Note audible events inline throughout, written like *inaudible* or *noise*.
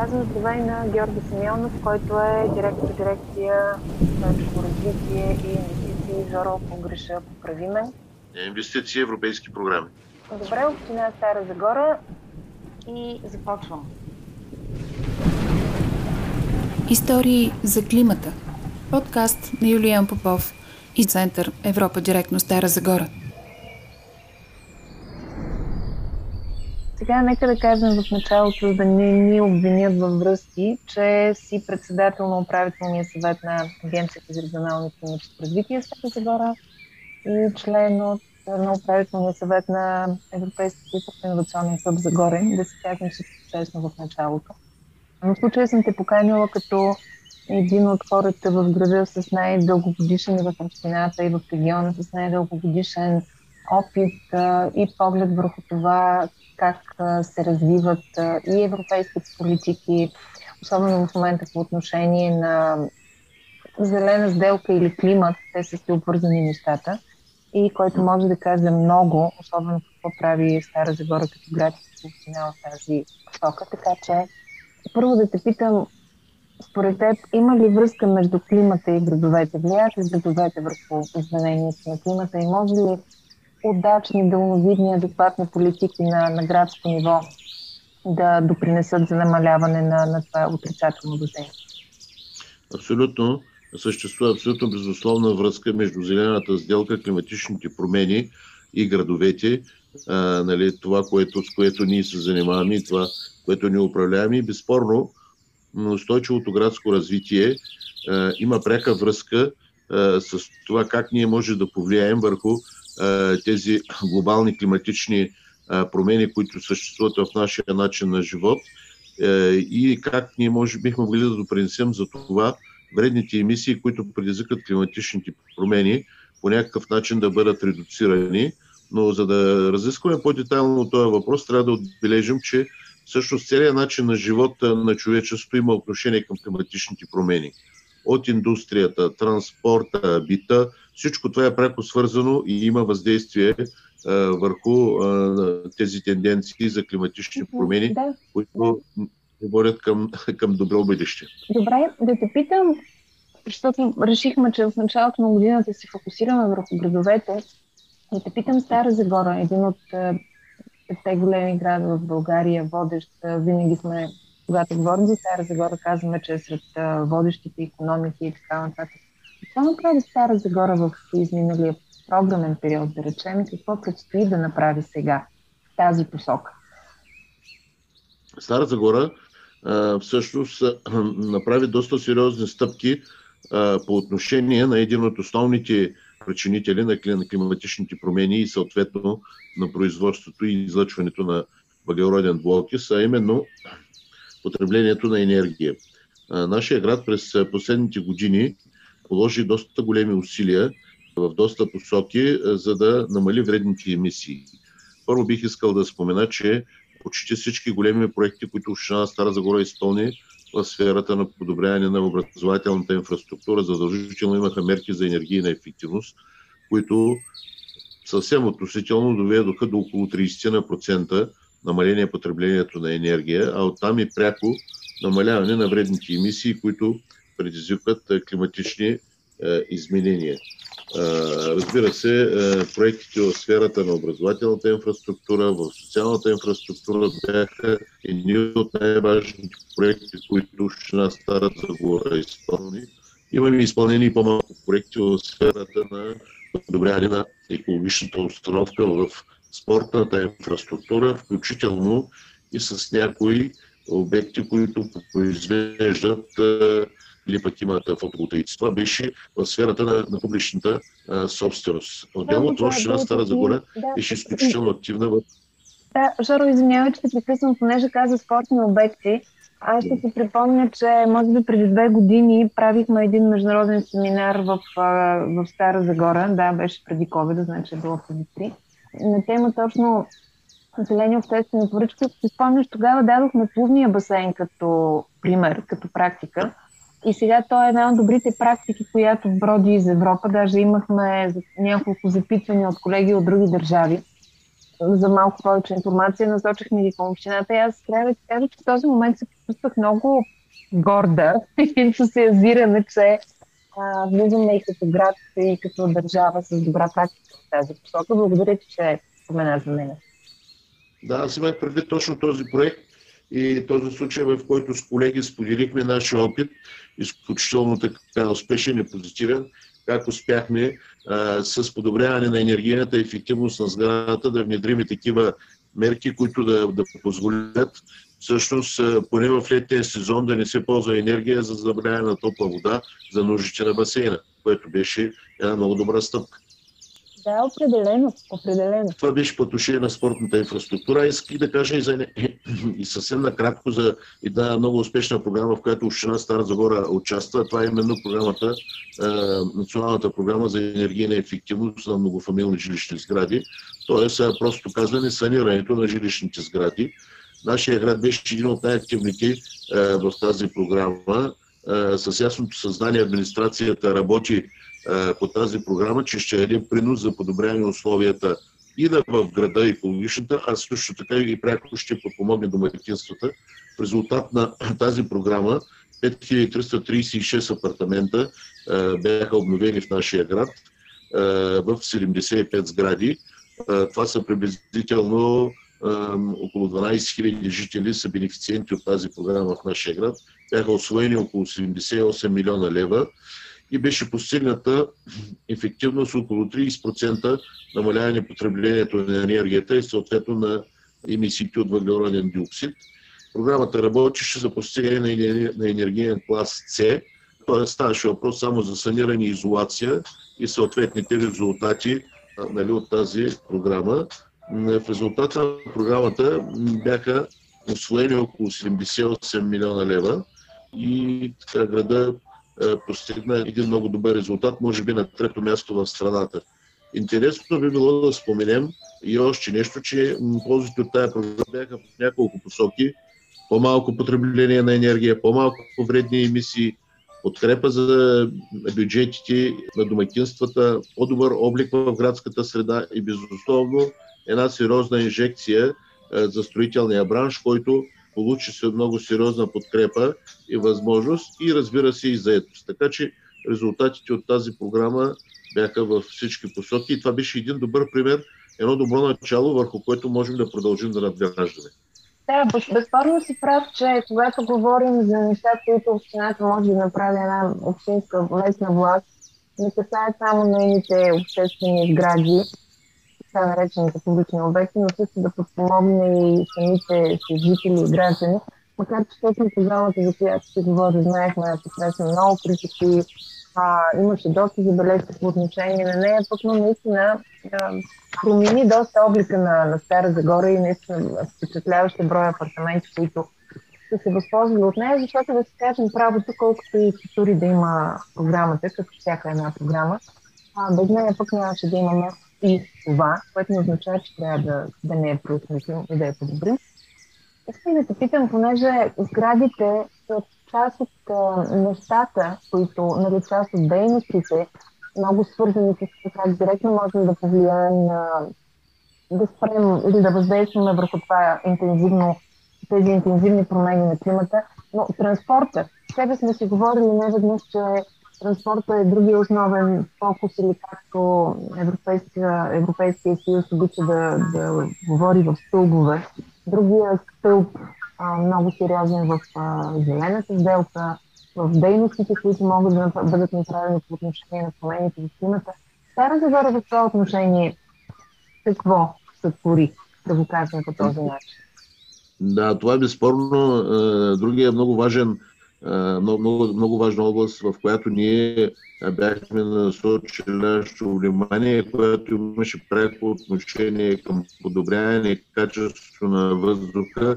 Казвам здравей на Георги Симеонов, който е директор дирекция устойчиво развитие и инвестиции. Жоро, погреша, поправи ме. Инвестиции, европейски програми. Добре, община Стара Загора и започвам. Истории за климата. Подкаст на Юлиан Попов и Център Европа директно Стара Загора. Сега нека да кажем в началото, да не ни обвинят във връзки, че си председател на управителния съвет на Агенцията за регионално климатично развитие Стара Загора и член от на управителния съвет на Европейския инновационен клуб Загоре, да си кажем всичко честно в началото. Но в случая съм те поканила като един от хората в града с най-дългогодишен и в общината и в региона с най-дългогодишен опит и поглед върху това как се развиват и европейските политики, особено в момента по отношение на зелена сделка или климат, те са си обвързани нещата и който може да каже много, особено какво прави Стара Загора като град и община в тази посока. Така че, първо да те питам, според теб има ли връзка между климата и градовете? Влияят ли градовете върху изменението на климата и може ли удачни, дълновидни, адекватни политики на, на градско ниво да допринесат за намаляване на, на това отрицателно въздействие? Абсолютно. Съществува абсолютно безусловна връзка между зелената сделка, климатичните промени и градовете. А, нали, това, което, с което ние се занимаваме и това, което ни управляваме. И безспорно, устойчивото градско развитие а, има пряка връзка а, с това как ние може да повлияем върху тези глобални климатични промени, които съществуват в нашия начин на живот и как ние може, бихме могли да допринесем за това вредните емисии, които предизвикат климатичните промени, по някакъв начин да бъдат редуцирани. Но за да разискваме по-детайлно този въпрос, трябва да отбележим, че всъщност целият начин на живота на човечеството има отношение към климатичните промени. От индустрията, транспорта, бита, всичко това е пряко свързано и има въздействие а, върху а, тези тенденции за климатични промени, да. които водят към, към добро бъдеще. Добре, да те питам, защото решихме, че в началото на годината се фокусираме върху градовете, да те питам Стара Загора, един от петте големи града в България, водещ, винаги сме, когато говорим за Стара Загора, казваме, че е сред водещите економики и така нататък. Какво направи Стара Загора в изминалия програмен период, да речем, какво предстои да направи сега в тази посока? Стара Загора всъщност *clears throat* направи доста сериозни стъпки по отношение на един от основните причинители на климатичните промени и съответно на производството и излъчването на въглероден двуокис, а именно потреблението на енергия. Нашия град през последните години положи доста големи усилия в доста посоки, за да намали вредните емисии. Първо бих искал да спомена, че почти всички големи проекти, които Община Стара Загора изпълни в сферата на подобряване на образователната инфраструктура, задължително имаха мерки за енергийна ефективност, които съвсем относително доведоха до около 30% намаление потреблението на енергия, а оттам и пряко намаляване на вредните емисии, които предизвикват климатични изменения. Разбира се, проектите в сферата на образователната инфраструктура, в социалната инфраструктура бяха едни от най-важните проекти, които Община Стара Загора изпълни. Имаме изпълнени и по-малко проекти в сферата на подобряване на екологичната установка в спортната инфраструктура, включително и с някои обекти, които произвеждат или пък имат фотоволтаици. Това беше в сферата на, на публичната а, собственост. Отделно от община Стара Загора беше изключително активна в... Да, Жоро, извинявай, че те прекъсвам, понеже каза спортни обекти. Аз ще си припомня, че може би преди две години правихме един международен семинар в, в Стара Загора. Да, беше преди COVID, значи е било преди три. На тема точно зелени обществени поръчки. Си спомняш, тогава дадохме плувния басейн като пример, като практика. И сега то е една от добрите практики, която броди из Европа. Даже имахме няколко запитвания от колеги от други държави. За малко повече информация насочихме ги към общината. И аз трябва да ти кажа, че в този момент се чувствах много горда *laughs* и ентусиазирана, че а, влизаме и като град, и като държава с добра практика в тази посока. Благодаря ти, че спомена за мен. Да, аз имах предвид точно този проект и този случай, в който с колеги споделихме нашия опит, изключително така успешен и позитивен, как успяхме а, с подобряване на енергийната ефективност на сградата да внедрим такива мерки, които да, да позволят всъщност поне в летния сезон да не се ползва енергия за забавляване на топла вода за нуждите на басейна, което беше една много добра стъпка. Да, определено, определено. Това беше по отношение на спортната инфраструктура. Исках да кажа и, за, *clears throat* и съвсем накратко за една много успешна програма, в която Община Стара Загора участва. Това е именно програмата, националната програма за енергийна ефективност на многофамилни жилищни сгради. Тоест, просто казване, санирането на жилищните сгради. Нашия град беше един от най-активните в тази програма. С ясното съзнание администрацията работи по тази програма, че ще е един принос за подобряване условията и да в града екологичната, а също така и пряко ще подпомогне домакинствата. В резултат на тази програма 5336 апартамента бяха обновени в нашия град в 75 сгради. Това са приблизително около 12 000 жители са бенефициенти от тази програма в нашия град. Бяха освоени около 78 милиона лева и беше постигната ефективност около 30% намаляване потреблението на енергията и съответно на емисиите от въглероден диоксид. Програмата работеше за постигане на енергиен клас С, т.е. ставаше въпрос само за саниране и изолация и съответните резултати нали, от тази програма. В резултат на програмата бяха освоени около 78 милиона лева и така града постигна един много добър резултат, може би на трето място в страната. Интересно би било да споменем и още нещо, че ползите от тази програма бяха в няколко посоки. По-малко потребление на енергия, по-малко вредни емисии, подкрепа за бюджетите на домакинствата, по-добър облик в градската среда и безусловно една сериозна инжекция е, за строителния бранш, който получи се много сериозна подкрепа и възможност и разбира се и заедност. Така че резултатите от тази програма бяха във всички посоки и това беше един добър пример, едно добро начало, върху което можем да продължим да надграждаме. Да, безспорно си прав, че когато говорим за неща, които общината може да направи една общинска местна власт, не касаят само нейните обществени сгради, така наречените публични обекти, но също да подпомогне и самите си жители и граждани. Макар че точно програмата, за която си говори, знаехме, че срещна много критики, а, имаше доста забележки по отношение на нея, пък но наистина промени доста облика на, на Стара Загора и наистина впечатляваща броя апартаменти, които са се възползвали от нея, защото да си кажем правото, колкото и футури да има програмата, като всяка една програма, а, без нея пък нямаше да има място и това, което не означава, че трябва да, да не е преосмислим и да я подобрим. Искам да те питам, понеже сградите са част от а, нещата, които, нали, част от дейностите, много свързани с това директно можем да повлияем на да спрем или да въздействаме върху това интензивно, тези интензивни промени на климата. Но транспорта, себе сме си говорили не веднъж, че транспорта е другия основен фокус или както Европейския, Европейския съюз обича да, да говори в стълбове. Другия стълб а, много сериозен в а, зелената сделка, в дейностите, които могат да бъдат направени по отношение на промените в климата. Стара Загора в това отношение какво сътвори, да го кажем по този начин? Да, това е безспорно. Другия много важен много, много, много важна област, в която ние бяхме насочили нашето внимание, която имаше пряко отношение към подобряване качеството на въздуха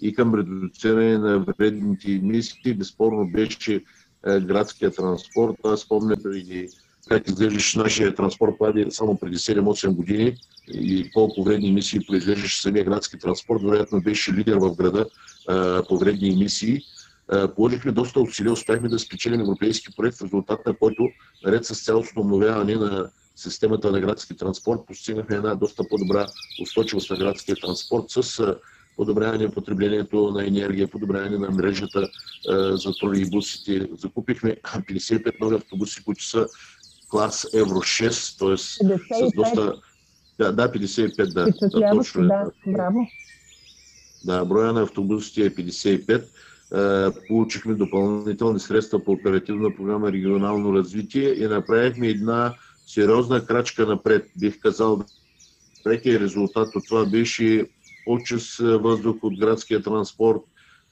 и към редуциране на вредните емисии. Безспорно беше градския транспорт. Аз спомня преди как изглеждаше нашия транспорт прави само преди 7-8 години и колко вредни емисии произвеждаше самия градски транспорт. Вероятно беше лидер в града по вредни емисии. Е, положихме доста усилия, успяхме да спечелим европейски проект, в резултат на който, наред с цялостно обновяване на системата на градски транспорт, постигнахме една доста по-добра устойчивост на градския транспорт с е, подобряване на потреблението на енергия, подобряване на мрежата за тролейбусите. Закупихме *clears throat* 55 нови автобуси, които са клас Евро 6, т.е. с доста... Да, да 55, да. Да, точно, да, браво. Да, броя на автобусите е 55. Получихме допълнителни средства по оперативна програма регионално развитие и направихме една сериозна крачка напред. Бих казал, прекия резултат от това беше по-чист въздух от градския транспорт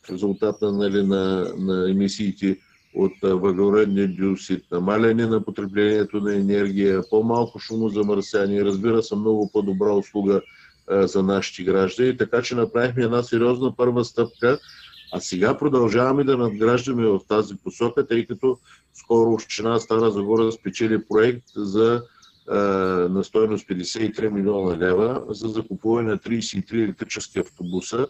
в резултата нали, на, на емисиите от въглеродния диоксид, намаляне на потреблението на енергия, по-малко шумозамърсяние, разбира се, много по-добра услуга а, за нашите граждани. Така че направихме една сериозна първа стъпка, а сега продължаваме да надграждаме в тази посока, тъй като скоро Община Стара Загора спечели проект за на стоеност 53 милиона лева за закупуване на 33 електрически автобуса.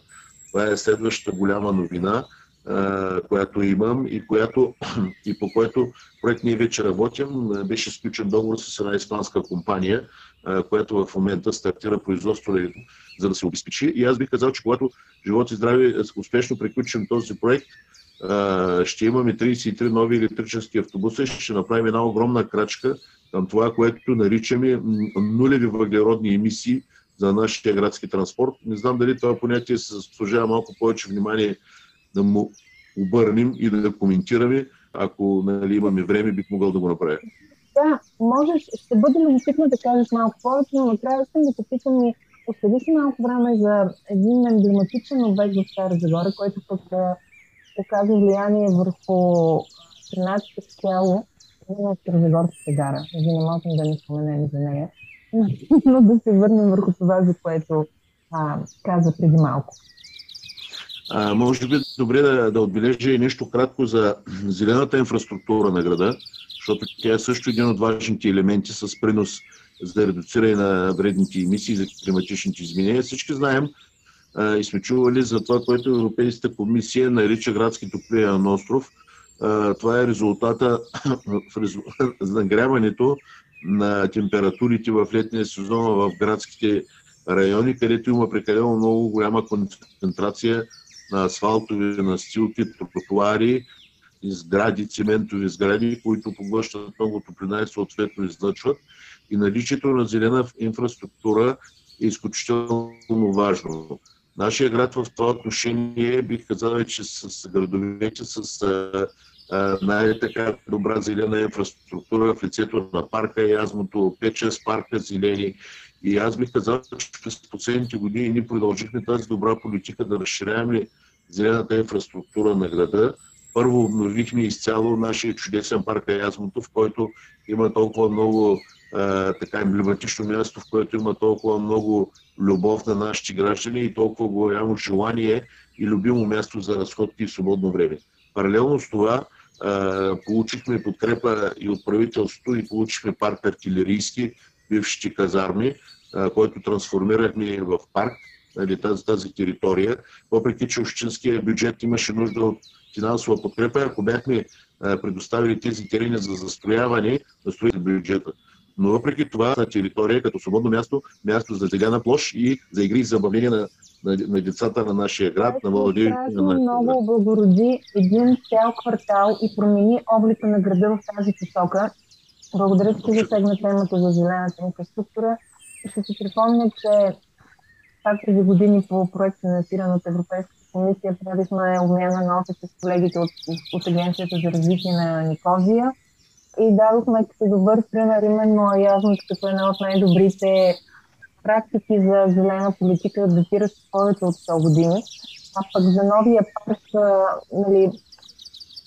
Това е следващата голяма новина, която имам и, която, *clears throat* и по което проект ние вече работим. Беше сключен договор с една испанска компания, която в момента стартира производство, за да се обезпечи. И аз бих казал, че когато живот и здраве успешно приключим този проект, ще имаме 33 нови електрически автобуса и ще направим една огромна крачка към това, което наричаме нулеви въглеродни емисии за нашия градски транспорт. Не знам дали това понятие се заслужава малко повече внимание да му обърнем и да коментираме. Ако нали, имаме време, бих могъл да го направя. Да, можеш, ще бъде любопитно да кажеш малко повече, но накрая искам да те питам и остави си малко време за един емблематичен обект в Стара Загора, който пък оказа влияние върху страната цяло на Старозагорската гара. Вие не можем да не споменем за нея. *laughs* Но да се върнем върху това, за което а, каза преди малко. А, може би добре да, да отбележа и нещо кратко за зелената инфраструктура на града, защото тя е също един от важните елементи с принос за редуциране на вредните емисии за климатичните изменения. Всички знаем а, и сме чували за това, което Европейската комисия нарича градски топлиен остров – това е резултата *coughs* в *coughs* нагряването на температурите в летния сезон в градските райони, където има прекалено много голяма концентрация на асфалтови настилки, тротуари, сгради, цементови сгради, които поглъщат много топлина и съответно излъчват. И наличието на зелена инфраструктура е изключително важно. Нашия град в това отношение бих казал, че с градовете с най-така добра зелена инфраструктура в лицето на парка Язмото, 5-6 парка зелени. И аз бих казал, че през последните години ние продължихме тази добра политика да разширяваме зелената инфраструктура на града. Първо обновихме изцяло нашия чудесен парк Язмото, в който има толкова много а, така емблематично място, в което има толкова много любов на нашите граждани и толкова голямо желание и любимо място за разходки в свободно време. Паралелно с това, получихме подкрепа и от правителството и получихме парк артилерийски, бившите казарми, който трансформирахме в парк, нали, тази, тази територия, въпреки че общинския бюджет имаше нужда от финансова подкрепа, ако бяхме предоставили тези терени за застрояване, да строи бюджета. Но въпреки това на територия като свободно място, място за зелена площ и за игри и забавление на на, на децата на нашия град, на младежите на много град. облагороди един цял квартал и промени облика на града в тази посока. Благодаря, че засегна темата за зелената инфраструктура. Ще си припомня, че пак преди години по проект финансиран от Европейската комисия правихме обмяна на опит с колегите от, от Агенцията за развитие на Никозия и дадохме като добър пример именно явно като една от най-добрите практики за зелена политика датиращ повече от 100 години. А пък за новия парк, нали,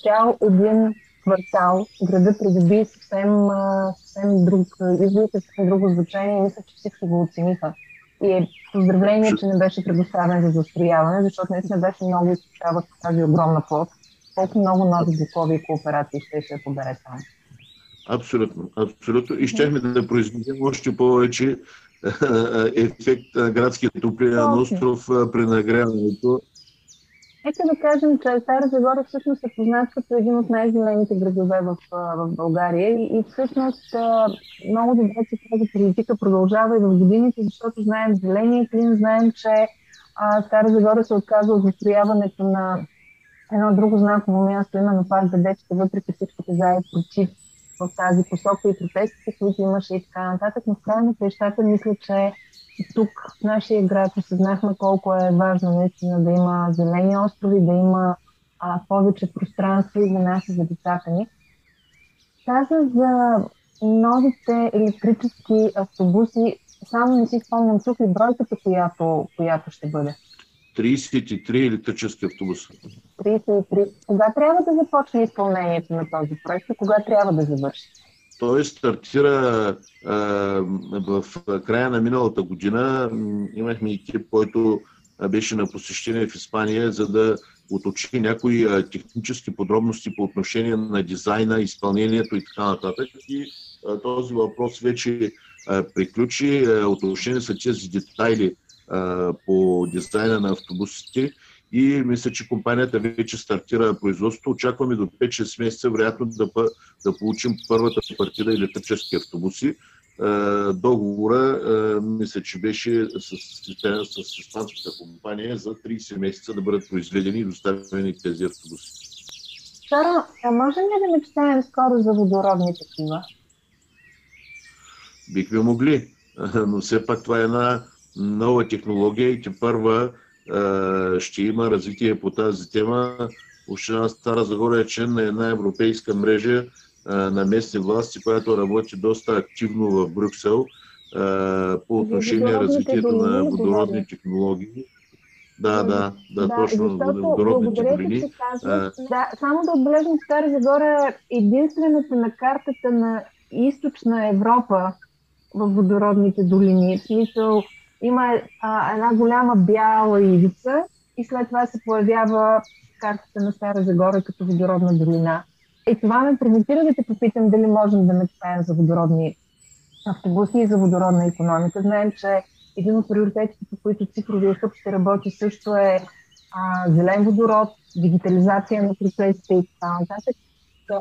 цял един квартал, града придоби съвсем, съвсем друг изглед, съвсем друго значение и мисля, че всички го оцениха. И е поздравление, че не беше предоставен за застрояване, защото наистина беше много изключаващ тази огромна плод. Колко много нови блокови кооперации ще се побере там. Абсолютно, абсолютно. И щехме да произведем още повече *laughs* ефект на градския топлинен остров при нагряването. Нека да кажем, че Стара Загора всъщност е познат като един от най-зелените градове в, в България и, и всъщност много добре, че тази политика продължава и в годините, защото знаем зеления клин, знаем, че а, Стара Загора се отказва от застрояването на едно друго знаково място, именно парк Бедечка, въпреки всичките за и против в тази посока и протестите, които имаше и така нататък. Но в края мисля, че тук в нашия град осъзнахме колко е важно наистина да има зелени острови, да има а, повече пространство и за нас и за децата ни. Каза за новите електрически автобуси, само не си спомням, чух ли бройката, която, която ще бъде? 33 електрически автобуса. 33. Кога трябва да започне изпълнението на този проект и кога трябва да завърши? Той стартира а, в края на миналата година. Имахме екип, който беше на посещение в Испания, за да уточни някои технически подробности по отношение на дизайна, изпълнението и така нататък. И а, този въпрос вече а, приключи. Уточнени са тези детайли по дизайна на автобусите и мисля, че компанията вече стартира производството. Очакваме до 5-6 месеца, вероятно, да, да получим първата партида електрически автобуси. Договора, мисля, че беше с, с, испанската компания за 30 месеца да бъдат произведени и доставени тези автобуси. Сара, а можем ли да мечтаем скоро за водородни такива? Бихме могли, *laughs* но все пак това е една нова технология и те първа ще има развитие по тази тема. Община Стара Загора е член на една европейска мрежа на местни власти, която работи доста активно в Брюксел по отношение развитието на водородни технологии. Да, да, да, да точно водородните долини. Да, само да отбележим, Стара Загора е единствената на картата на източна Европа в водородните долини. В смисъл, има а, една голяма бяла ивица и след това се появява картата на Стара Загора като водородна долина. И това ме провокира да те попитам дали можем да мечтаем за водородни автобуси и за водородна економика. Знаем, че един от приоритетите, по които цифровия хъб ще работи също е а, зелен водород, дигитализация на процесите и така нататък.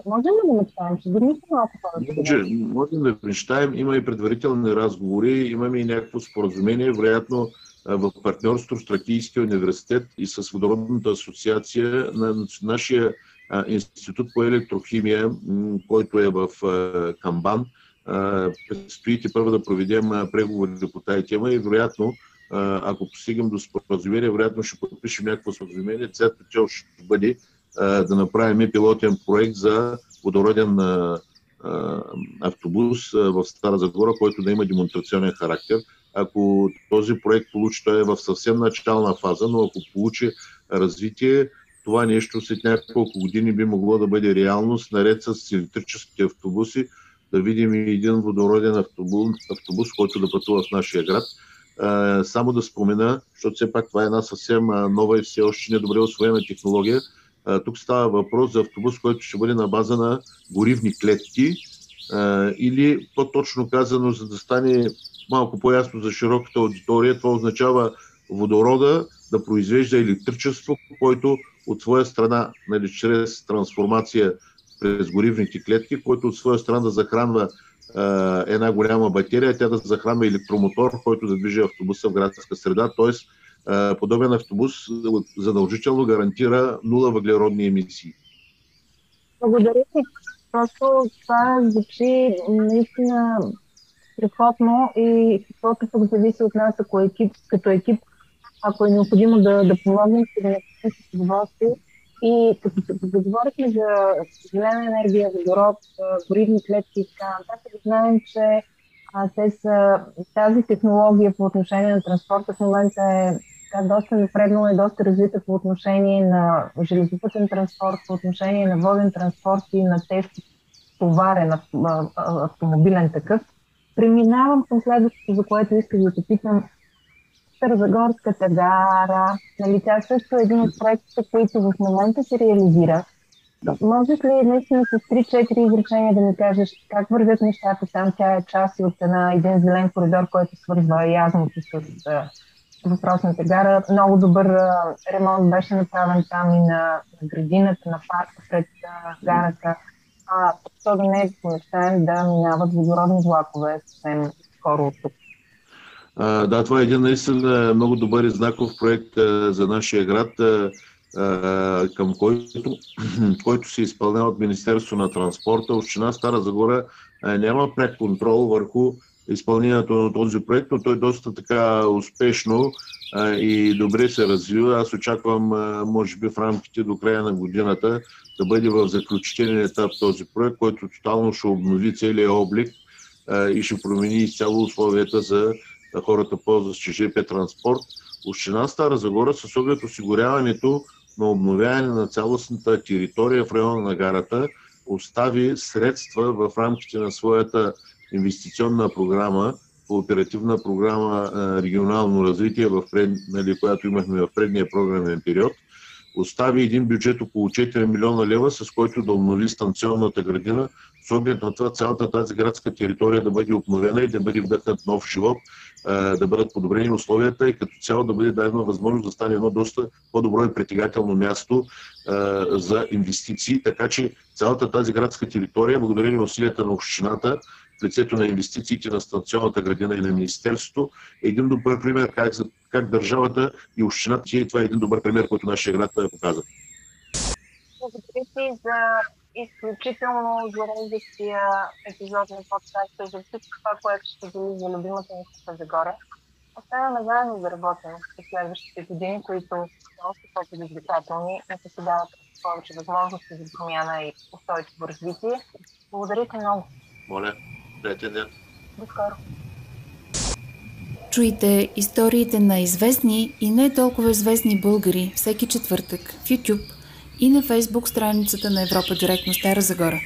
Можем ли да мечтаем? Ще дадим малко повече. Може, можем да мечтаем. Има и предварителни разговори, имаме и някакво споразумение, вероятно в партньорство с Тракийския университет и с Водородната асоциация на нашия институт по електрохимия, който е в Камбан. Предстоите първо да проведем преговори по тази тема и вероятно, ако постигам до споразумение, вероятно ще подпишем някакво споразумение. Цялата цел ще бъде да направим пилотен проект за водороден автобус в Стара Загора, който да има демонстрационен характер. Ако този проект получи, той е в съвсем начална фаза, но ако получи развитие, това нещо след няколко години би могло да бъде реалност, наред с електрическите автобуси, да видим и един водороден автобус, автобус който да пътува в нашия град. Само да спомена, защото все пак това е една съвсем нова и все още недобре освоена технология, тук става въпрос за автобус, който ще бъде на база на горивни клетки или по-точно казано, за да стане малко по-ясно за широката аудитория, това означава водорода да произвежда електричество, който от своя страна, нали, чрез трансформация през горивните клетки, който от своя страна да захранва е, една голяма батерия, тя да захранва електромотор, който да движи автобуса в градска среда, т.е подобен автобус задължително гарантира нула въглеродни емисии. Благодаря ви. Просто това звучи наистина страхотно и каквото пък зависи от нас ако екип, като екип, ако е необходимо да, да помогнем, ще да направим с удоволствие. И като, като говорихме за зелена енергия, водород, горивни клетки и така нататък, знаем, че а, те са, тази технология по отношение на транспорта в момента е така, доста напреднала и доста развита по отношение на железопътен транспорт, по отношение на воден транспорт и на тежки товарен автомобилен такъв. Преминавам към следващото, за което исках да те питам. Старозагорската гара, нали, тя също е един от проектите, които в момента се реализира. Можеш ли наистина с 3-4 изречения да ми кажеш как вървят нещата там? Тя е част от една, един зелен коридор, който свързва язното с въпросната гара. Много добър ремонт беше направен там и на, на градината, на парка пред гарата. А то да не е помещаем да минават водородни влакове съвсем скоро от тук. А, да, това е един наистина много добър и знаков проект а, за нашия град, а, а, към който, *clears throat* който се изпълнява от Министерство на транспорта. Община Стара Загора а, няма пред контрол върху изпълнението на този проект, но той доста така успешно а, и добре се развива. Аз очаквам, а, може би в рамките до края на годината, да бъде в заключителен етап този проект, който тотално ще обнови целият облик а, и ще промени изцяло условията за хората ползващи ЖП транспорт. Община Стара Загора с оглед осигуряването на обновяване на цялостната територия в района на гарата остави средства в рамките на своята инвестиционна програма, по оперативна програма регионално развитие, в пред, нали, която имахме в предния програмен период, остави един бюджет около 4 милиона лева, с който да обнови станционната градина, с оглед на това цялата тази градска територия да бъде обновена и да бъде вдъхнат нов живот, да бъдат подобрени условията и като цяло да бъде дадена възможност да стане едно доста по-добро и притегателно място за инвестиции. Така че цялата тази градска територия, благодарение на усилията на общината, в лицето на инвестициите на станционната градина и на Министерството, е един добър пример как, как държавата и общината, и това е един добър пример, който нашия град показва. Благодаря ти за изключително зареждащия епизод на подкаста за всичко това, което ще дели за любимата ни Загора. Оставаме заедно да работим в следващите години, които са още по-предизвикателни и се дават повече възможности за промяна и устойчиво развитие. Благодаря ти много. Моля, приятен ден. До скоро. Чуйте историите на известни и не толкова известни българи всеки четвъртък в YouTube – и на фейсбук страницата на Европа Директно Стара Загора.